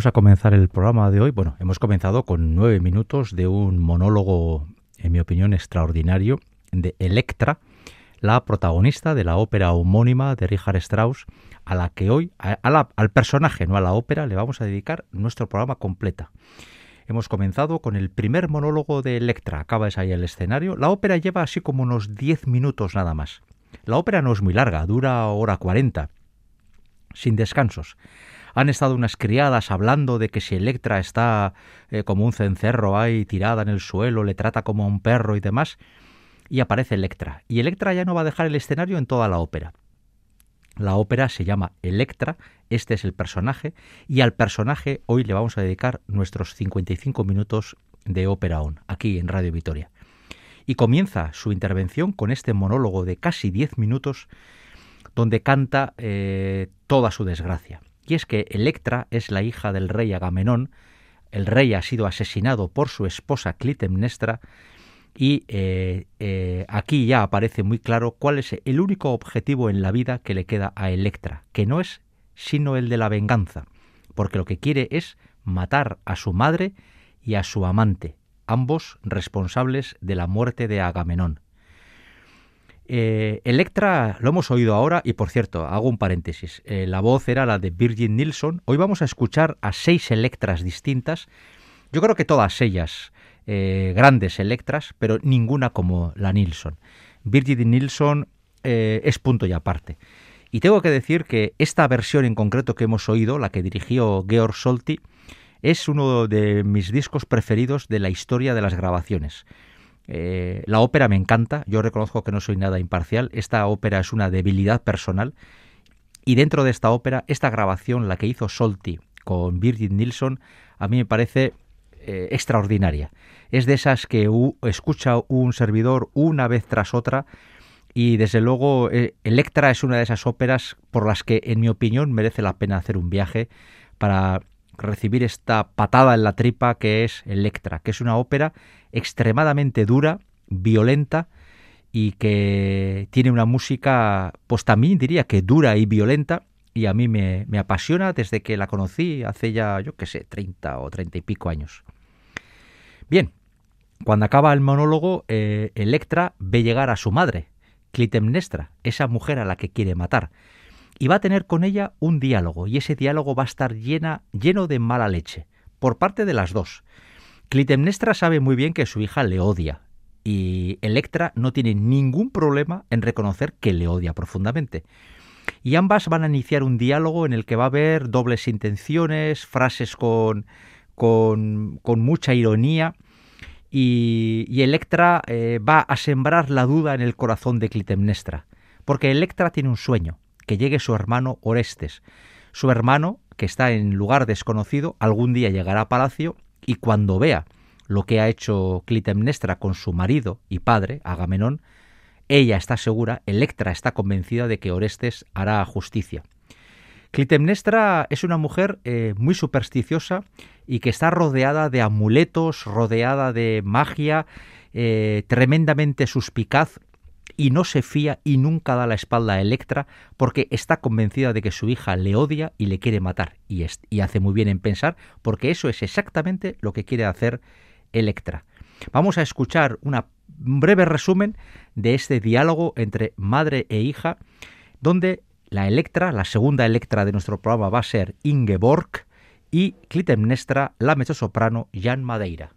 vamos a comenzar el programa de hoy. Bueno, hemos comenzado con nueve minutos de un monólogo, en mi opinión, extraordinario de Electra, la protagonista de la ópera homónima de Richard Strauss, a la que hoy, al personaje, no a la ópera, le vamos a dedicar nuestro programa completa. Hemos comenzado con el primer monólogo de Electra. Acaba de salir el escenario. La ópera lleva así como unos 10 minutos nada más. La ópera no es muy larga, dura hora 40, sin descansos. Han estado unas criadas hablando de que si Electra está eh, como un cencerro ahí tirada en el suelo, le trata como a un perro y demás, y aparece Electra. Y Electra ya no va a dejar el escenario en toda la ópera. La ópera se llama Electra, este es el personaje, y al personaje hoy le vamos a dedicar nuestros 55 minutos de ópera on, aquí en Radio Vitoria. Y comienza su intervención con este monólogo de casi 10 minutos donde canta eh, toda su desgracia. Y es que Electra es la hija del rey Agamenón, el rey ha sido asesinado por su esposa Clitemnestra, y eh, eh, aquí ya aparece muy claro cuál es el único objetivo en la vida que le queda a Electra, que no es sino el de la venganza, porque lo que quiere es matar a su madre y a su amante, ambos responsables de la muerte de Agamenón. Eh, Electra lo hemos oído ahora y por cierto, hago un paréntesis, la voz era la de Virgin Nilsson, hoy vamos a escuchar a seis Electras distintas, yo creo que todas ellas eh, grandes Electras, pero ninguna como la Nilsson. Virgin Nilsson eh, es punto y aparte. Y tengo que decir que esta versión en concreto que hemos oído, la que dirigió Georg Solti, es uno de mis discos preferidos de la historia de las grabaciones. Eh, la ópera me encanta, yo reconozco que no soy nada imparcial, esta ópera es una debilidad personal y dentro de esta ópera, esta grabación, la que hizo Solti con Virgin Nilsson, a mí me parece extraordinaria. Es de esas que escucha un servidor una vez tras otra y desde luego eh, Electra es una de esas óperas por las que en mi opinión merece la pena hacer un viaje para recibir esta patada en la tripa que es Electra, que es una ópera extremadamente dura, violenta y que tiene una música, pues también diría que dura y violenta, y a mí me, me apasiona desde que la conocí hace ya, yo qué sé, 30 o 30 y pico años. Bien, cuando acaba el monólogo, eh, Electra ve llegar a su madre, Clitemnestra, esa mujer a la que quiere matar, y va a tener con ella un diálogo, y ese diálogo va a estar lleno de mala leche, por parte de las dos. Clitemnestra sabe muy bien que su hija le odia, y Electra no tiene ningún problema en reconocer que le odia profundamente. Y ambas van a iniciar un diálogo en el que va a haber dobles intenciones, frases con, con, con mucha ironía, y, Electra eh, va a sembrar la duda en el corazón de Clitemnestra, porque Electra tiene un sueño, que llegue su hermano Orestes. Su hermano, que está en lugar desconocido, algún día llegará a palacio y cuando vea lo que ha hecho Clitemnestra con su marido y padre, Agamenón, ella está segura, Electra está convencida de que Orestes hará justicia. Clitemnestra es una mujer eh, muy supersticiosa y que está rodeada de amuletos, rodeada de magia, eh, tremendamente suspicaz y no se fía y nunca da la espalda a Electra porque está convencida de que su hija le odia y le quiere matar. Y, y hace muy bien en pensar porque eso es exactamente lo que quiere hacer Electra. Vamos a escuchar un breve resumen de este diálogo entre madre e hija, donde la Electra, la segunda Electra de nuestro programa va a ser Ingeborg y Clitemnestra, la mezzosoprano Jan Madeira.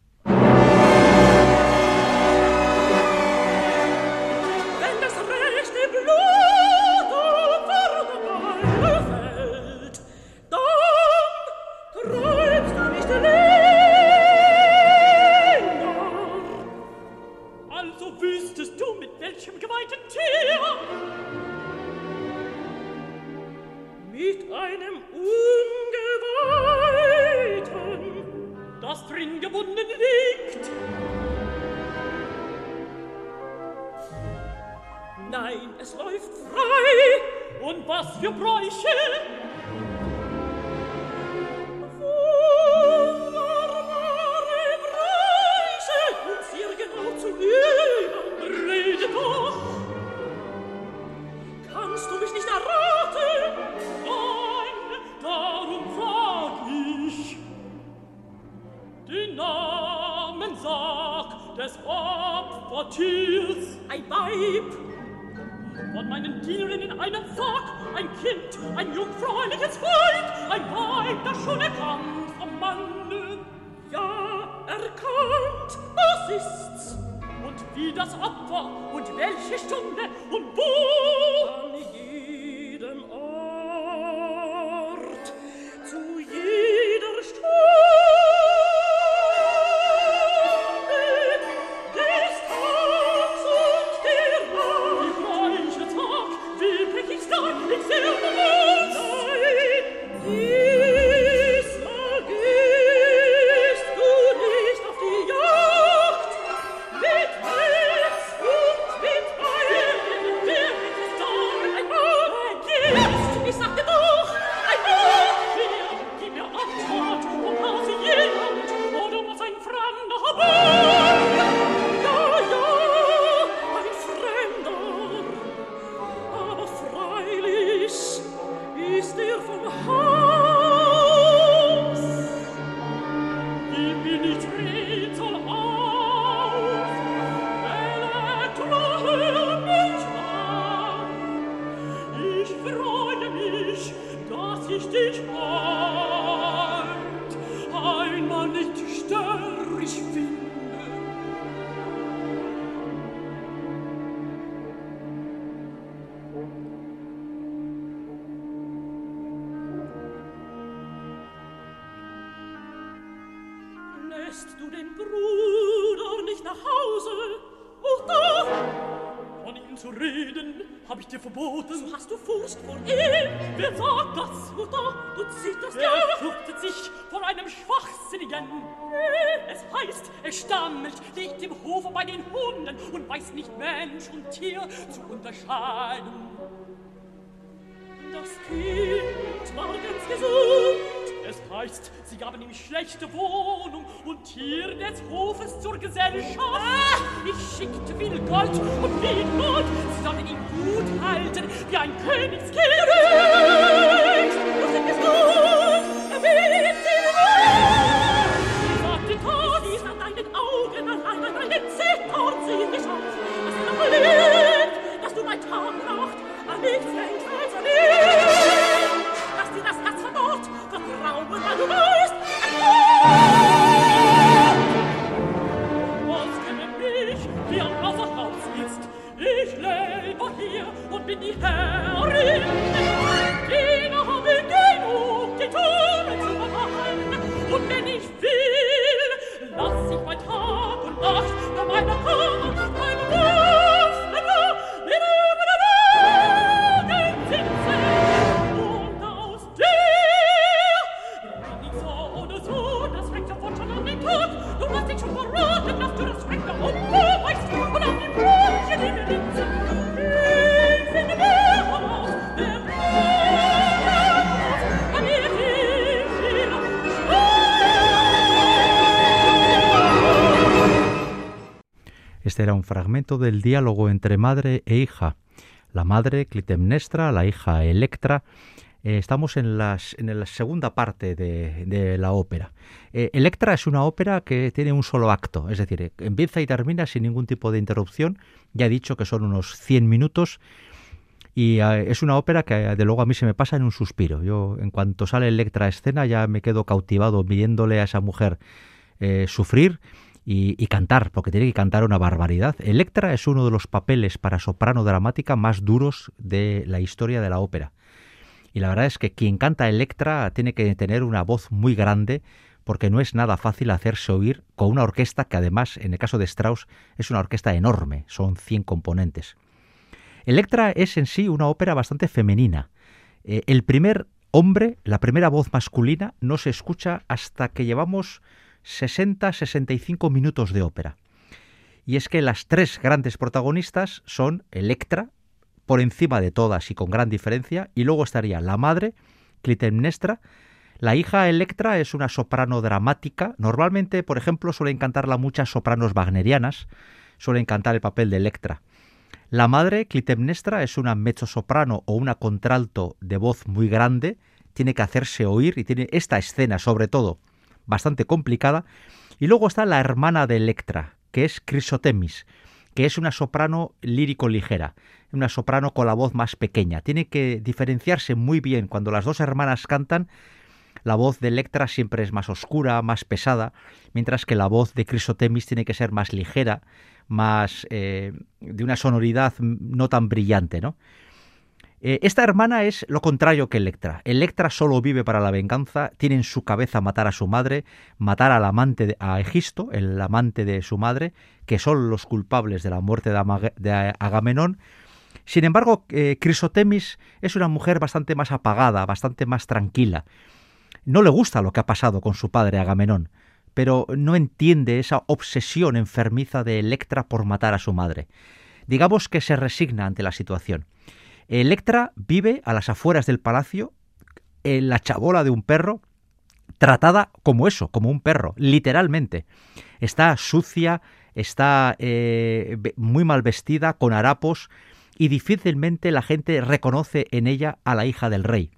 Del diálogo entre madre e hija. La madre, Clitemnestra, la hija Electra. Eh, estamos en, las, en la segunda parte de, la ópera. Eh, Electra es una ópera que tiene un solo acto, es decir, empieza y termina sin ningún tipo de interrupción. Ya he dicho que son unos 100 minutos y eh, es una ópera que de luego a mí se me pasa en un suspiro. Yo en cuanto sale Electra a escena ya me quedo cautivado viéndole a esa mujer sufrir y, cantar, porque tiene que cantar una barbaridad. Electra es uno de los papeles para soprano dramática más duros de la historia de la ópera. Y la verdad es que quien canta Electra tiene que tener una voz muy grande porque no es nada fácil hacerse oír con una orquesta que además, en el caso de Strauss, es una orquesta enorme, son 100 componentes. Electra es en sí una ópera bastante femenina. Eh, el primer hombre, la primera voz masculina, no se escucha hasta que llevamos 60-65 minutos de ópera. Y es que las tres grandes protagonistas son Electra, por encima de todas y con gran diferencia, y luego estaría la madre, Clitemnestra. La hija Electra es una soprano dramática. Normalmente, por ejemplo, suelen cantarla muchas sopranos wagnerianas, suelen cantar el papel de Electra. La madre, Clitemnestra, es una mezzosoprano o una contralto de voz muy grande, tiene que hacerse oír y tiene esta escena, sobre todo, bastante complicada. Y luego está la hermana de Electra, que es Crisotemis, que es una soprano lírico ligera, una soprano con la voz más pequeña. Tiene que diferenciarse muy bien cuando las dos hermanas cantan. la voz de Electra siempre es más oscura, más pesada, mientras que la voz de Crisotemis tiene que ser más ligera, más eh, de una sonoridad no tan brillante, ¿no? Eh, esta hermana es lo contrario que Electra. Electra solo vive para la venganza, tiene en su cabeza matar a su madre, matar al amante de, a Egisto, el amante de su madre, que son los culpables de la muerte de, Agamenón. Sin embargo, eh, Crisotemis es una mujer bastante más apagada, bastante más tranquila. No le gusta lo que ha pasado con su padre Agamenón, pero no entiende esa obsesión enfermiza de Electra por matar a su madre. Digamos que se resigna ante la situación. Electra vive a las afueras del palacio, en la chabola de un perro, tratada como eso, como un perro, literalmente. Está sucia, está eh, muy mal vestida, con harapos, y difícilmente la gente reconoce en ella a la hija del rey.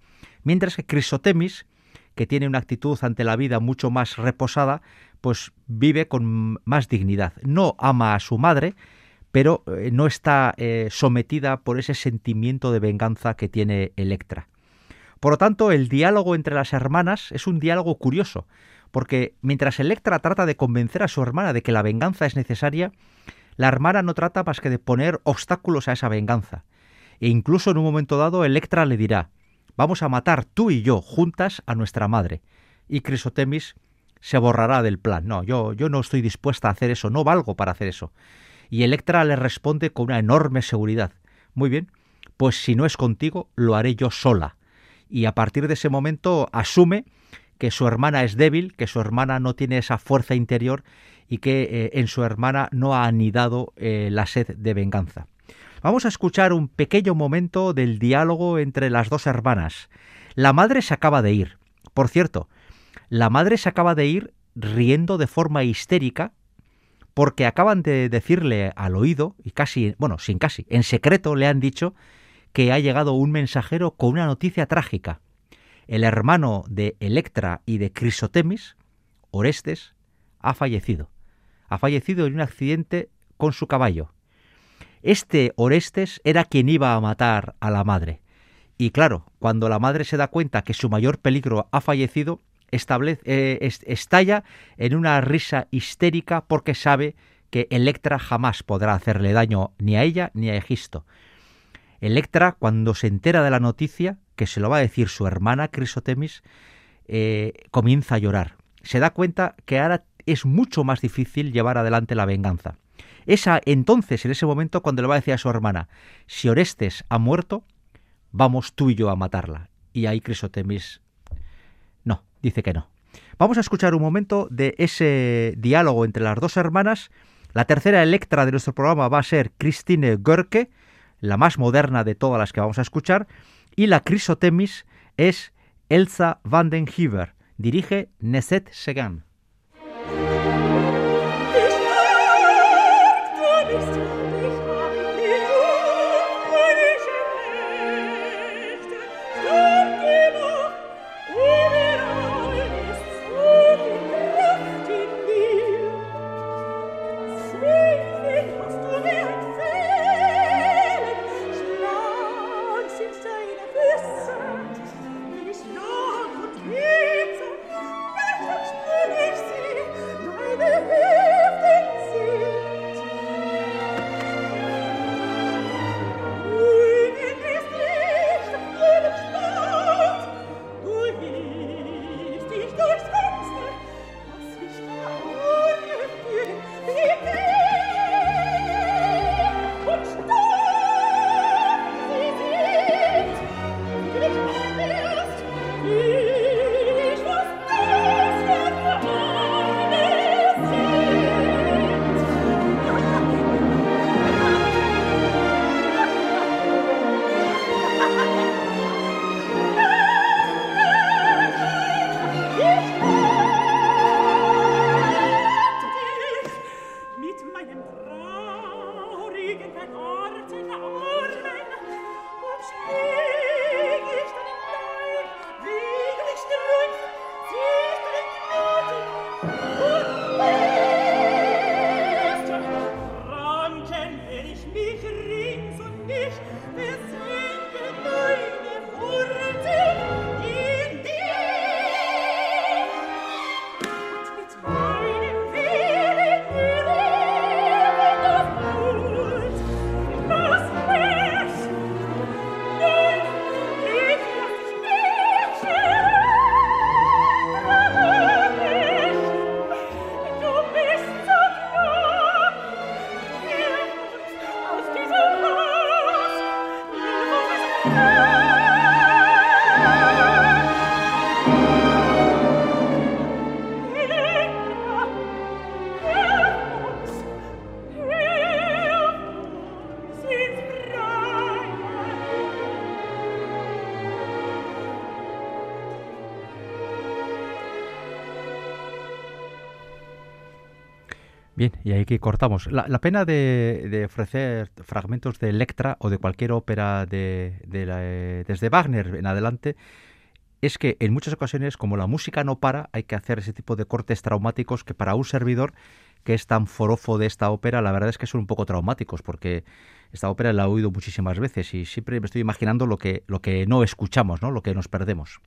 Mientras que Crisotemis, que tiene una actitud ante la vida mucho más reposada, pues vive con más dignidad. No ama a su madre, pero eh, no está eh, sometida por ese sentimiento de venganza que tiene Electra. Por lo tanto, el diálogo entre las hermanas es un diálogo curioso, porque mientras Electra trata de convencer a su hermana de que la venganza es necesaria, la hermana no trata más que de poner obstáculos a esa venganza. E incluso en un momento dado Electra le dirá, vamos a matar tú y yo juntas a nuestra madre. Y Crisotemis se borrará del plan. No, yo, yo no estoy dispuesta a hacer eso, no valgo para hacer eso. Y Electra le responde con una enorme seguridad. Muy bien, pues si no es contigo, lo haré yo sola. Y a partir de ese momento asume que su hermana es débil, que su hermana no tiene esa fuerza interior y que eh, en su hermana no ha anidado eh, la sed de venganza. Vamos a escuchar un pequeño momento del diálogo entre las dos hermanas. La madre se acaba de ir. Por cierto, la madre se acaba de ir riendo de forma histérica porque acaban de decirle al oído, y casi, bueno, sin casi, en secreto le han dicho que ha llegado un mensajero con una noticia trágica. El hermano de Electra y de Crisotemis, Orestes, ha fallecido. Ha fallecido en un accidente con su caballo. Este Orestes era quien iba a matar a la madre. Y claro, cuando la madre se da cuenta que su mayor peligro ha fallecido, eh, estalla en una risa histérica porque sabe que Electra jamás podrá hacerle daño ni a ella ni a Egisto. Electra, cuando se entera de la noticia, que se lo va a decir su hermana Crisotemis, eh, comienza a llorar. Se da cuenta que ahora es mucho más difícil llevar adelante la venganza. Esa entonces, en ese momento, cuando le va a decir a su hermana, si Orestes ha muerto, vamos tú y yo a matarla. Y ahí Crisotemis dice que no. Vamos a escuchar un momento de ese diálogo entre las dos hermanas. La tercera Electra de nuestro programa va a ser Christine Görke, la más moderna de todas las que vamos a escuchar, y la Crisotemis es Elsa van den Hever. Dirige Neset Segan. Y aquí cortamos. La, pena de, ofrecer fragmentos de Electra o de cualquier ópera de, desde Wagner en adelante es que en muchas ocasiones, como la música no para, hay que hacer ese tipo de cortes traumáticos que para un servidor que es tan forofo de esta ópera, la verdad es que son un poco traumáticos, porque esta ópera la he oído muchísimas veces y siempre me estoy imaginando lo que, lo que no escuchamos, ¿no? lo que nos perdemos.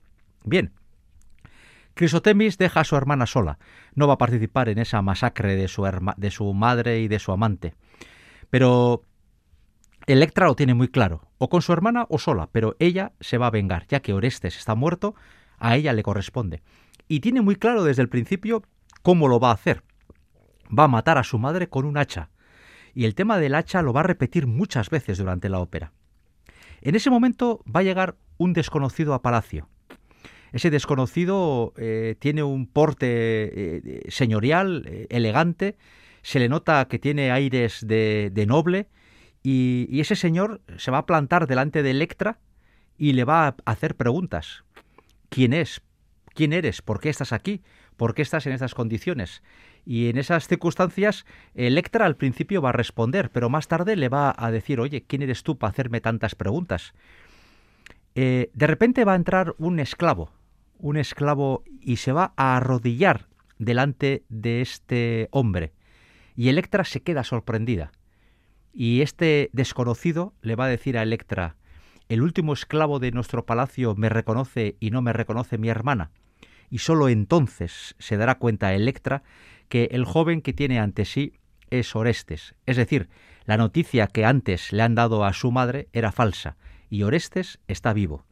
Bien, Crisotemis deja a su hermana sola. No va a participar en esa masacre de su, de su madre y de su amante. Pero Electra lo tiene muy claro, o con su hermana o sola, pero ella se va a vengar, ya que Orestes está muerto, a ella le corresponde. Y tiene muy claro desde el principio cómo lo va a hacer. Va a matar a su madre con un hacha. Y el tema del hacha lo va a repetir muchas veces durante la ópera. En ese momento va a llegar un desconocido a palacio. Ese desconocido eh, tiene un porte eh, señorial, eh, elegante, se le nota que tiene aires de, noble y, ese señor se va a plantar delante de Electra y le va a hacer preguntas. ¿Quién es? ¿Quién eres? ¿Por qué estás aquí? ¿Por qué estás en estas condiciones? Y en esas circunstancias, Electra al principio va a responder, pero más tarde le va a decir, oye, ¿quién eres tú para hacerme tantas preguntas? de repente va a entrar un esclavo, un esclavo y se va a arrodillar delante de este hombre. Y Electra se queda sorprendida. Y este desconocido le va a decir a Electra, el último esclavo de nuestro palacio me reconoce y no me reconoce mi hermana. Y sólo entonces se dará cuenta Electra que el joven que tiene ante sí es Orestes. Es decir, la noticia que antes le han dado a su madre era falsa y Orestes está vivo.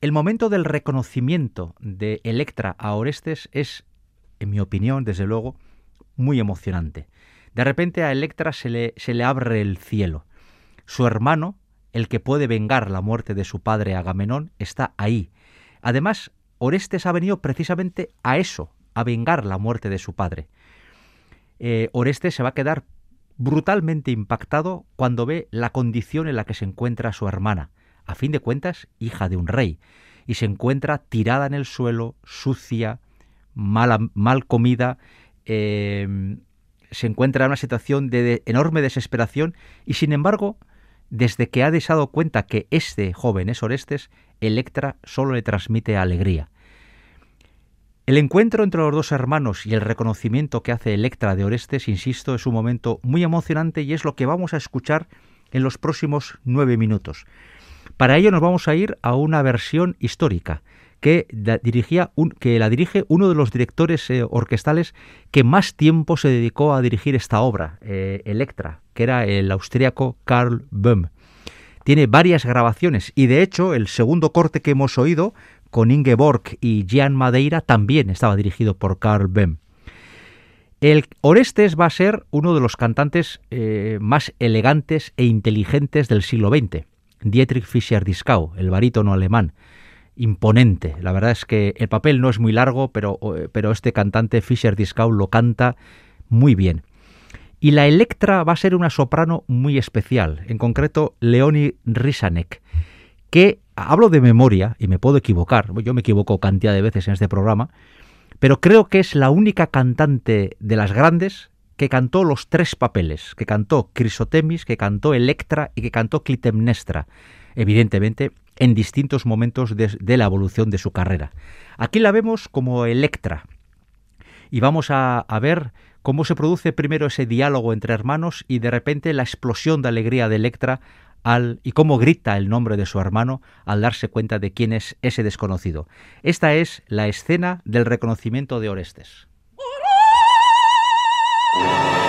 El momento del reconocimiento de Electra a Orestes es, en mi opinión, desde luego, muy emocionante. De repente a Electra se le, abre el cielo. Su hermano, el que puede vengar la muerte de su padre Agamenón, está ahí. Además, Orestes ha venido precisamente a eso, a vengar la muerte de su padre. Eh, Orestes se va a quedar brutalmente impactado cuando ve la condición en la que se encuentra su hermana a fin de cuentas, hija de un rey, y se encuentra tirada en el suelo, sucia, mal, mal comida, em, se encuentra en una situación de, enorme desesperación y sin embargo, desde que ha dado cuenta que este joven es Orestes, Electra solo le transmite alegría. El encuentro entre los dos hermanos y el reconocimiento que hace Electra de Orestes, insisto, es un momento muy emocionante y es lo que vamos a escuchar en los próximos nueve minutos. Para ello nos vamos a ir a una versión histórica que, dirigía que la dirige uno de los directores eh, orquestales que más tiempo se dedicó a dirigir esta obra, eh, Electra, que era el austríaco Karl Böhm. Tiene varias grabaciones y de hecho el segundo corte que hemos oído con Ingeborg y Jan Madeira también estaba dirigido por Karl Böhm. El Orestes va a ser uno de los cantantes eh, más elegantes e inteligentes del siglo XX. Dietrich Fischer-Dieskau, el barítono alemán, imponente. La verdad es que el papel no es muy largo, pero, pero este cantante Fischer-Dieskau lo canta muy bien. Y la Electra va a ser una soprano muy especial, en concreto Leonie Risanek, que hablo de memoria y me puedo equivocar, yo me equivoco cantidad de veces en este programa, pero creo que es la única cantante de las grandes que cantó los tres papeles, que cantó Crisotemis, que cantó Electra y que cantó Clitemnestra, evidentemente en distintos momentos de, la evolución de su carrera. Aquí la vemos como Electra y vamos a, ver cómo se produce primero ese diálogo entre hermanos y de repente la explosión de alegría de Electra al, y cómo grita el nombre de su hermano al darse cuenta de quién es ese desconocido. Esta es la escena del reconocimiento de Orestes. you.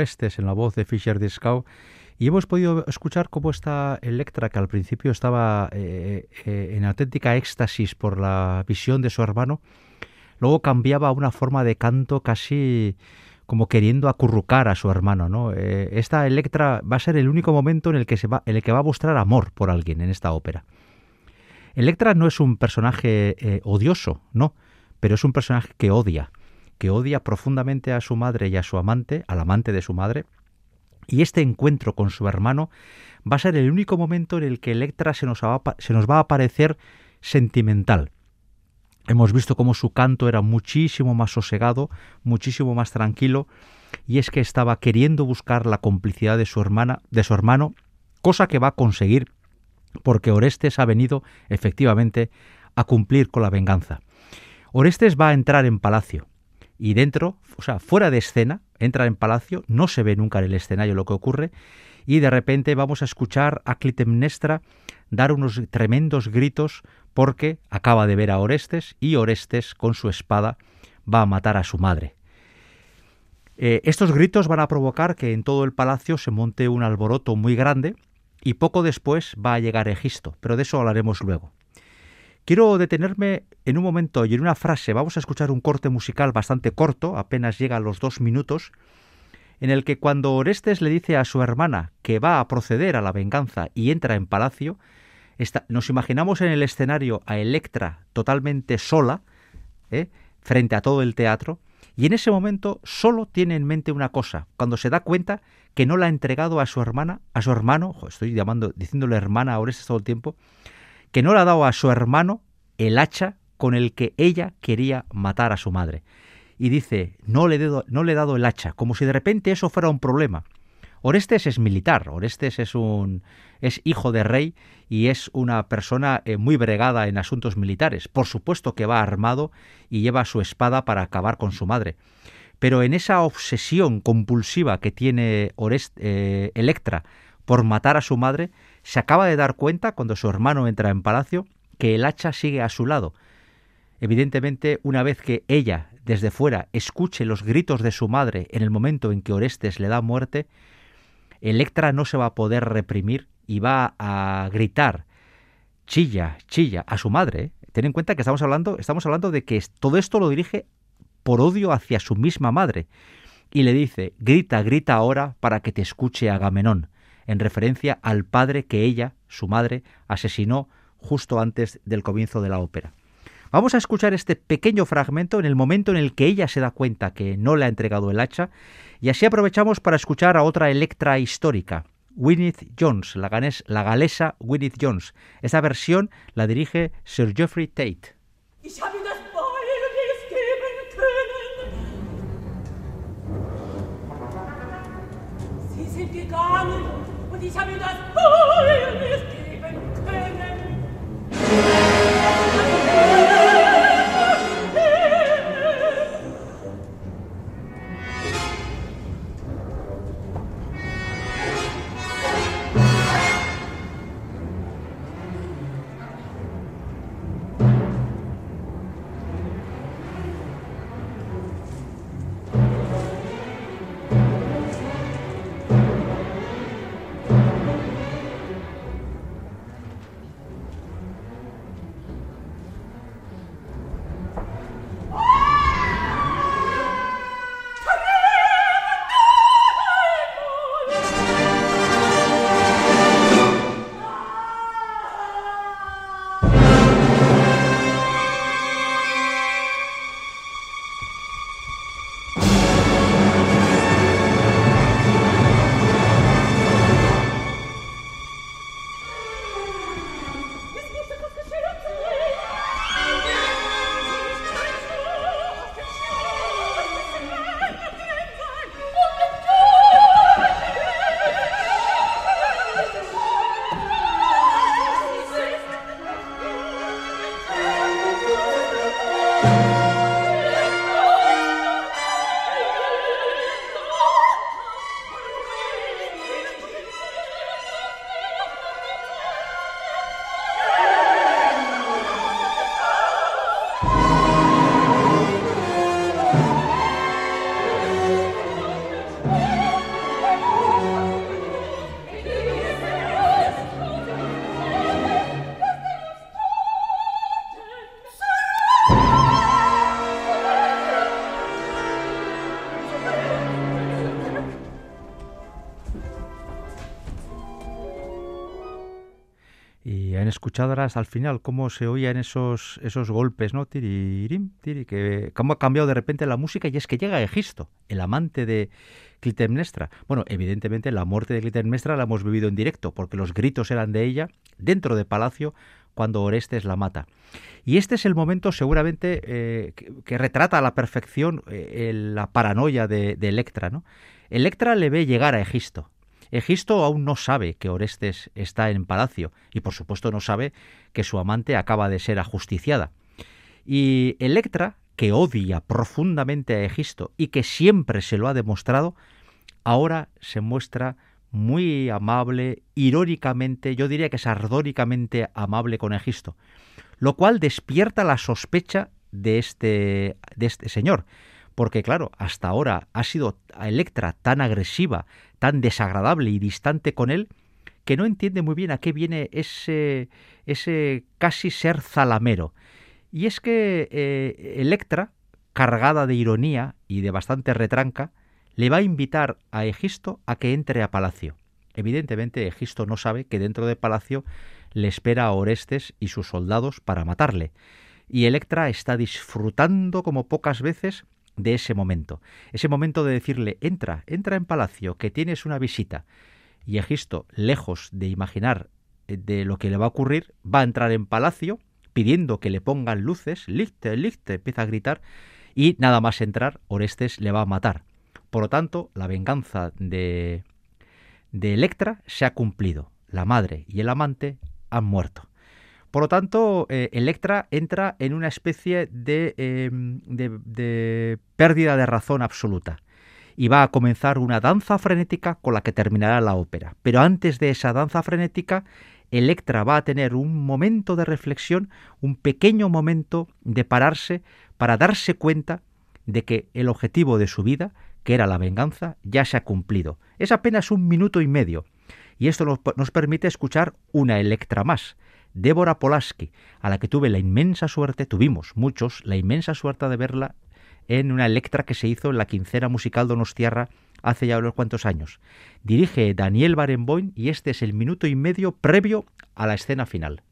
En la voz de Fischer Discow y hemos podido escuchar cómo esta Electra, que al principio estaba eh, eh, en auténtica éxtasis por la visión de su hermano, luego cambiaba a una forma de canto casi como queriendo acurrucar a su hermano, ¿no? Eh, esta Electra va a ser el único momento en el que se va, el que va a mostrar amor por alguien en esta ópera. Electra no es un personaje odioso, no, pero es un personaje que odia, que odia profundamente a su madre y a su amante, al amante de su madre, y este encuentro con su hermano va a ser el único momento en el que Electra se nos va a, pa- se nos va a parecer sentimental. Hemos visto cómo su canto era muchísimo más sosegado, muchísimo más tranquilo, y es que estaba queriendo buscar la complicidad de su hermana, de su hermano, cosa que va a conseguir porque Orestes ha venido efectivamente a cumplir con la venganza. Orestes va a entrar en palacio y dentro, o sea, fuera de escena, entra en palacio, no se ve nunca en el escenario lo que ocurre y de repente vamos a escuchar a Clitemnestra dar unos tremendos gritos porque acaba de ver a Orestes y Orestes con su espada va a matar a su madre. Eh, estos gritos van a provocar que en todo el palacio se monte un alboroto muy grande y poco después va a llegar Egisto, pero de eso hablaremos luego. Quiero detenerme en un momento y en una frase. Vamos a escuchar un corte musical bastante corto, apenas llega a los dos minutos, en el que cuando Orestes le dice a su hermana que va a proceder a la venganza y entra en palacio, nos imaginamos en el escenario a Electra totalmente sola, ¿eh? frente a todo el teatro, y en ese momento solo tiene en mente una cosa, cuando se da cuenta que no la ha entregado a su hermana, a su hermano, estoy llamando, diciéndole hermana a Orestes todo el tiempo, que no le ha dado a su hermano el hacha con el que ella quería matar a su madre. Y dice, no le, no le he dado el hacha, como si de repente eso fuera un problema. Orestes es militar, Orestes es un es hijo de rey y es una persona eh, muy bregada en asuntos militares. Por supuesto que va armado y lleva su espada para acabar con su madre. Pero en esa obsesión compulsiva que tiene Orest- eh, Electra por matar a su madre, se acaba de dar cuenta cuando su hermano entra en palacio que el hacha sigue a su lado. Evidentemente, una vez que ella, desde fuera, escuche los gritos de su madre en el momento en que Orestes le da muerte, Electra no se va a poder reprimir y va a gritar, chilla, chilla, a su madre. ¿eh? Ten en cuenta que estamos hablando, estamos hablando de que todo esto lo dirige por odio hacia su misma madre. Y le dice, grita, grita ahora para que te escuche Agamenón, en referencia al padre que ella, su madre, asesinó justo antes del comienzo de la ópera. Vamos a escuchar este pequeño fragmento en el momento en el que ella se da cuenta que no le ha entregado el hacha y así aprovechamos para escuchar a otra Electra histórica, Gwyneth Jones, la, galesa Gwyneth Jones. Esta versión la dirige Sir Geoffrey Tate. und ich habe das Feuer nicht geben können. Hasta el final cómo se oían esos, esos golpes, ¿no? Tiririm, tiri, que cómo ha cambiado de repente la música y es que llega Egisto, el amante de Clitemnestra. Bueno, evidentemente la muerte de Clitemnestra la hemos vivido en directo porque los gritos eran de ella dentro de palacio cuando Orestes la mata. Y este es el momento seguramente eh, que, retrata a la perfección eh, la paranoia de, Electra. Electra le ve llegar a Egisto, Egisto aún no sabe que Orestes está en palacio y por supuesto no sabe que su amante acaba de ser ajusticiada. Y Electra, que odia profundamente a Egisto y que siempre se lo ha demostrado, ahora se muestra muy amable, irónicamente, yo diría que sardónicamente amable con Egisto, lo cual despierta la sospecha de este, de este señor, porque claro, hasta ahora ha sido Electra tan agresiva, tan desagradable y distante con él, que no entiende muy bien a qué viene ese, ese casi ser zalamero. Y es que eh, Electra, cargada de ironía y de bastante retranca, le va a invitar a Egisto a que entre a palacio. Evidentemente, Egisto no sabe que dentro de palacio le espera a Orestes y sus soldados para matarle. Y Electra está disfrutando como pocas veces de ese momento. Ese momento de decirle, entra, entra en palacio, que tienes una visita. Y Egisto, lejos de imaginar eh, de lo que le va a ocurrir, va a entrar en palacio pidiendo que le pongan luces, lichte, lichte, empieza a gritar, y nada más entrar, Orestes le va a matar. Por lo tanto, la venganza de, de Electra se ha cumplido. La madre y el amante han muerto. Por lo tanto, eh, Electra entra en una especie em, de, de, pérdida de razón absoluta y va a comenzar una danza frenética con la que terminará la ópera. Pero antes de esa danza frenética, Electra va a tener un momento de reflexión, un pequeño momento de pararse para darse cuenta de que el objetivo de su vida, que era la venganza, ya se ha cumplido. Es apenas un minuto y medio. Y esto nos, nos permite escuchar una Electra más, Débora Polaski, a la que tuve la inmensa suerte, tuvimos muchos, la inmensa suerte de verla en una Electra que se hizo en la quincena musical Donostiarra hace ya unos cuantos años. Dirige Daniel Barenboim y este es el minuto y medio previo a la escena final.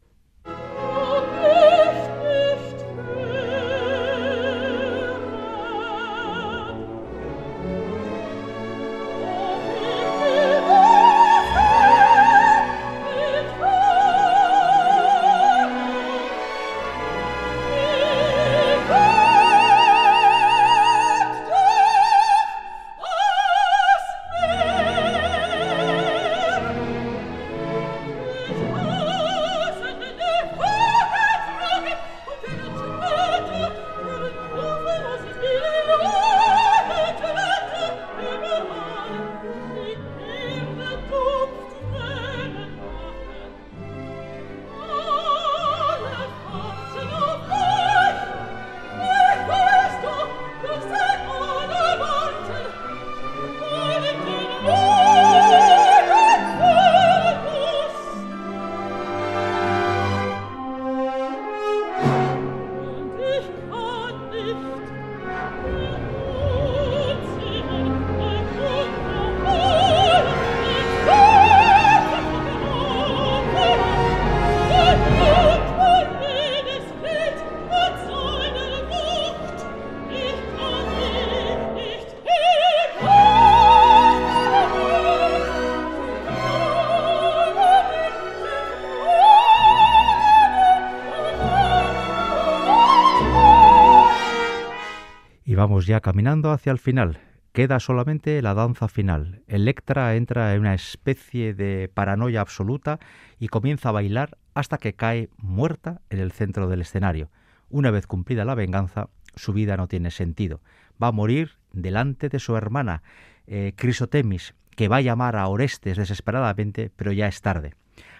Ya caminando hacia el final. Queda solamente la danza final. Electra entra en una especie de paranoia absoluta y comienza a bailar hasta que cae muerta en el centro del escenario. Una vez cumplida la venganza, su vida no tiene sentido. Va a morir delante de su hermana, eh, Crisotemis, que va a llamar a Orestes desesperadamente, pero ya es tarde.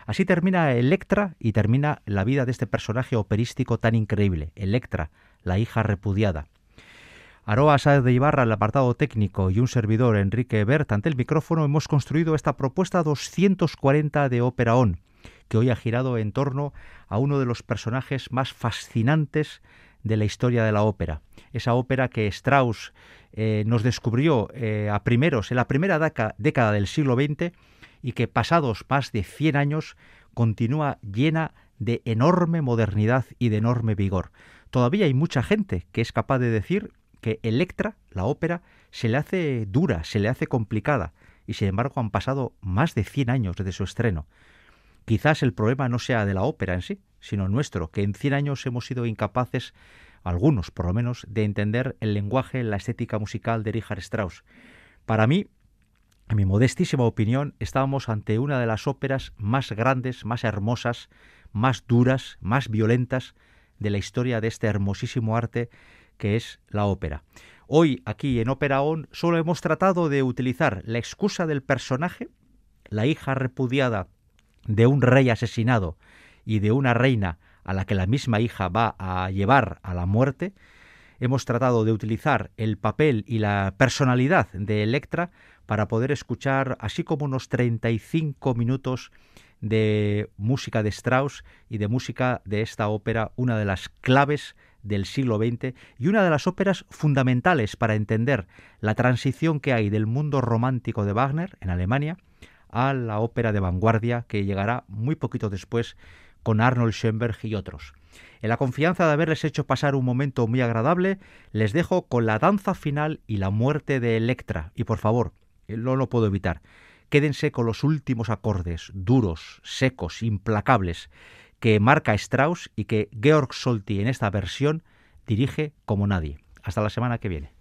Así termina Electra y termina la vida de este personaje operístico tan increíble, Electra, la hija repudiada. Aroa Sáez de Ibarra, el apartado técnico, y un servidor, Enrique Bert, ante el micrófono, hemos construido esta propuesta 240 de Ópera On, que hoy ha girado en torno a uno de los personajes más fascinantes de la historia de la ópera. Esa ópera que Strauss eh, nos descubrió eh, a primeros, en la primera década del siglo XX, y que pasados más de 100 años continúa llena de enorme modernidad y de enorme vigor. Todavía hay mucha gente que es capaz de decir que Electra, la ópera, se le hace dura, se le hace complicada, y sin embargo han pasado más de 100 años desde su estreno. Quizás el problema no sea de la ópera en sí, sino nuestro, que en 100 años hemos sido incapaces, algunos por lo menos, de entender el lenguaje, la estética musical de Richard Strauss. Para mí, en mi modestísima opinión, estábamos ante una de las óperas más grandes, más hermosas, más duras, más violentas de la historia de este hermosísimo arte que es la ópera. Hoy aquí en Ópera On solo hemos tratado de utilizar la excusa del personaje, la hija repudiada de un rey asesinado y de una reina a la que la misma hija va a llevar a la muerte, hemos tratado de utilizar el papel y la personalidad de Electra para poder escuchar así como unos 35 minutos de música de Strauss y de música de esta ópera, una de las claves del siglo XX y una de las óperas fundamentales para entender la transición que hay del mundo romántico de Wagner en Alemania a la ópera de vanguardia que llegará muy poquito después con Arnold Schoenberg y otros. En la confianza de haberles hecho pasar un momento muy agradable, les dejo con la danza final y la muerte de Electra. Y por favor, no lo puedo evitar, quédense con los últimos acordes, duros, secos, implacables, que marca Strauss y que Georg Solti en esta versión dirige como nadie. Hasta la semana que viene.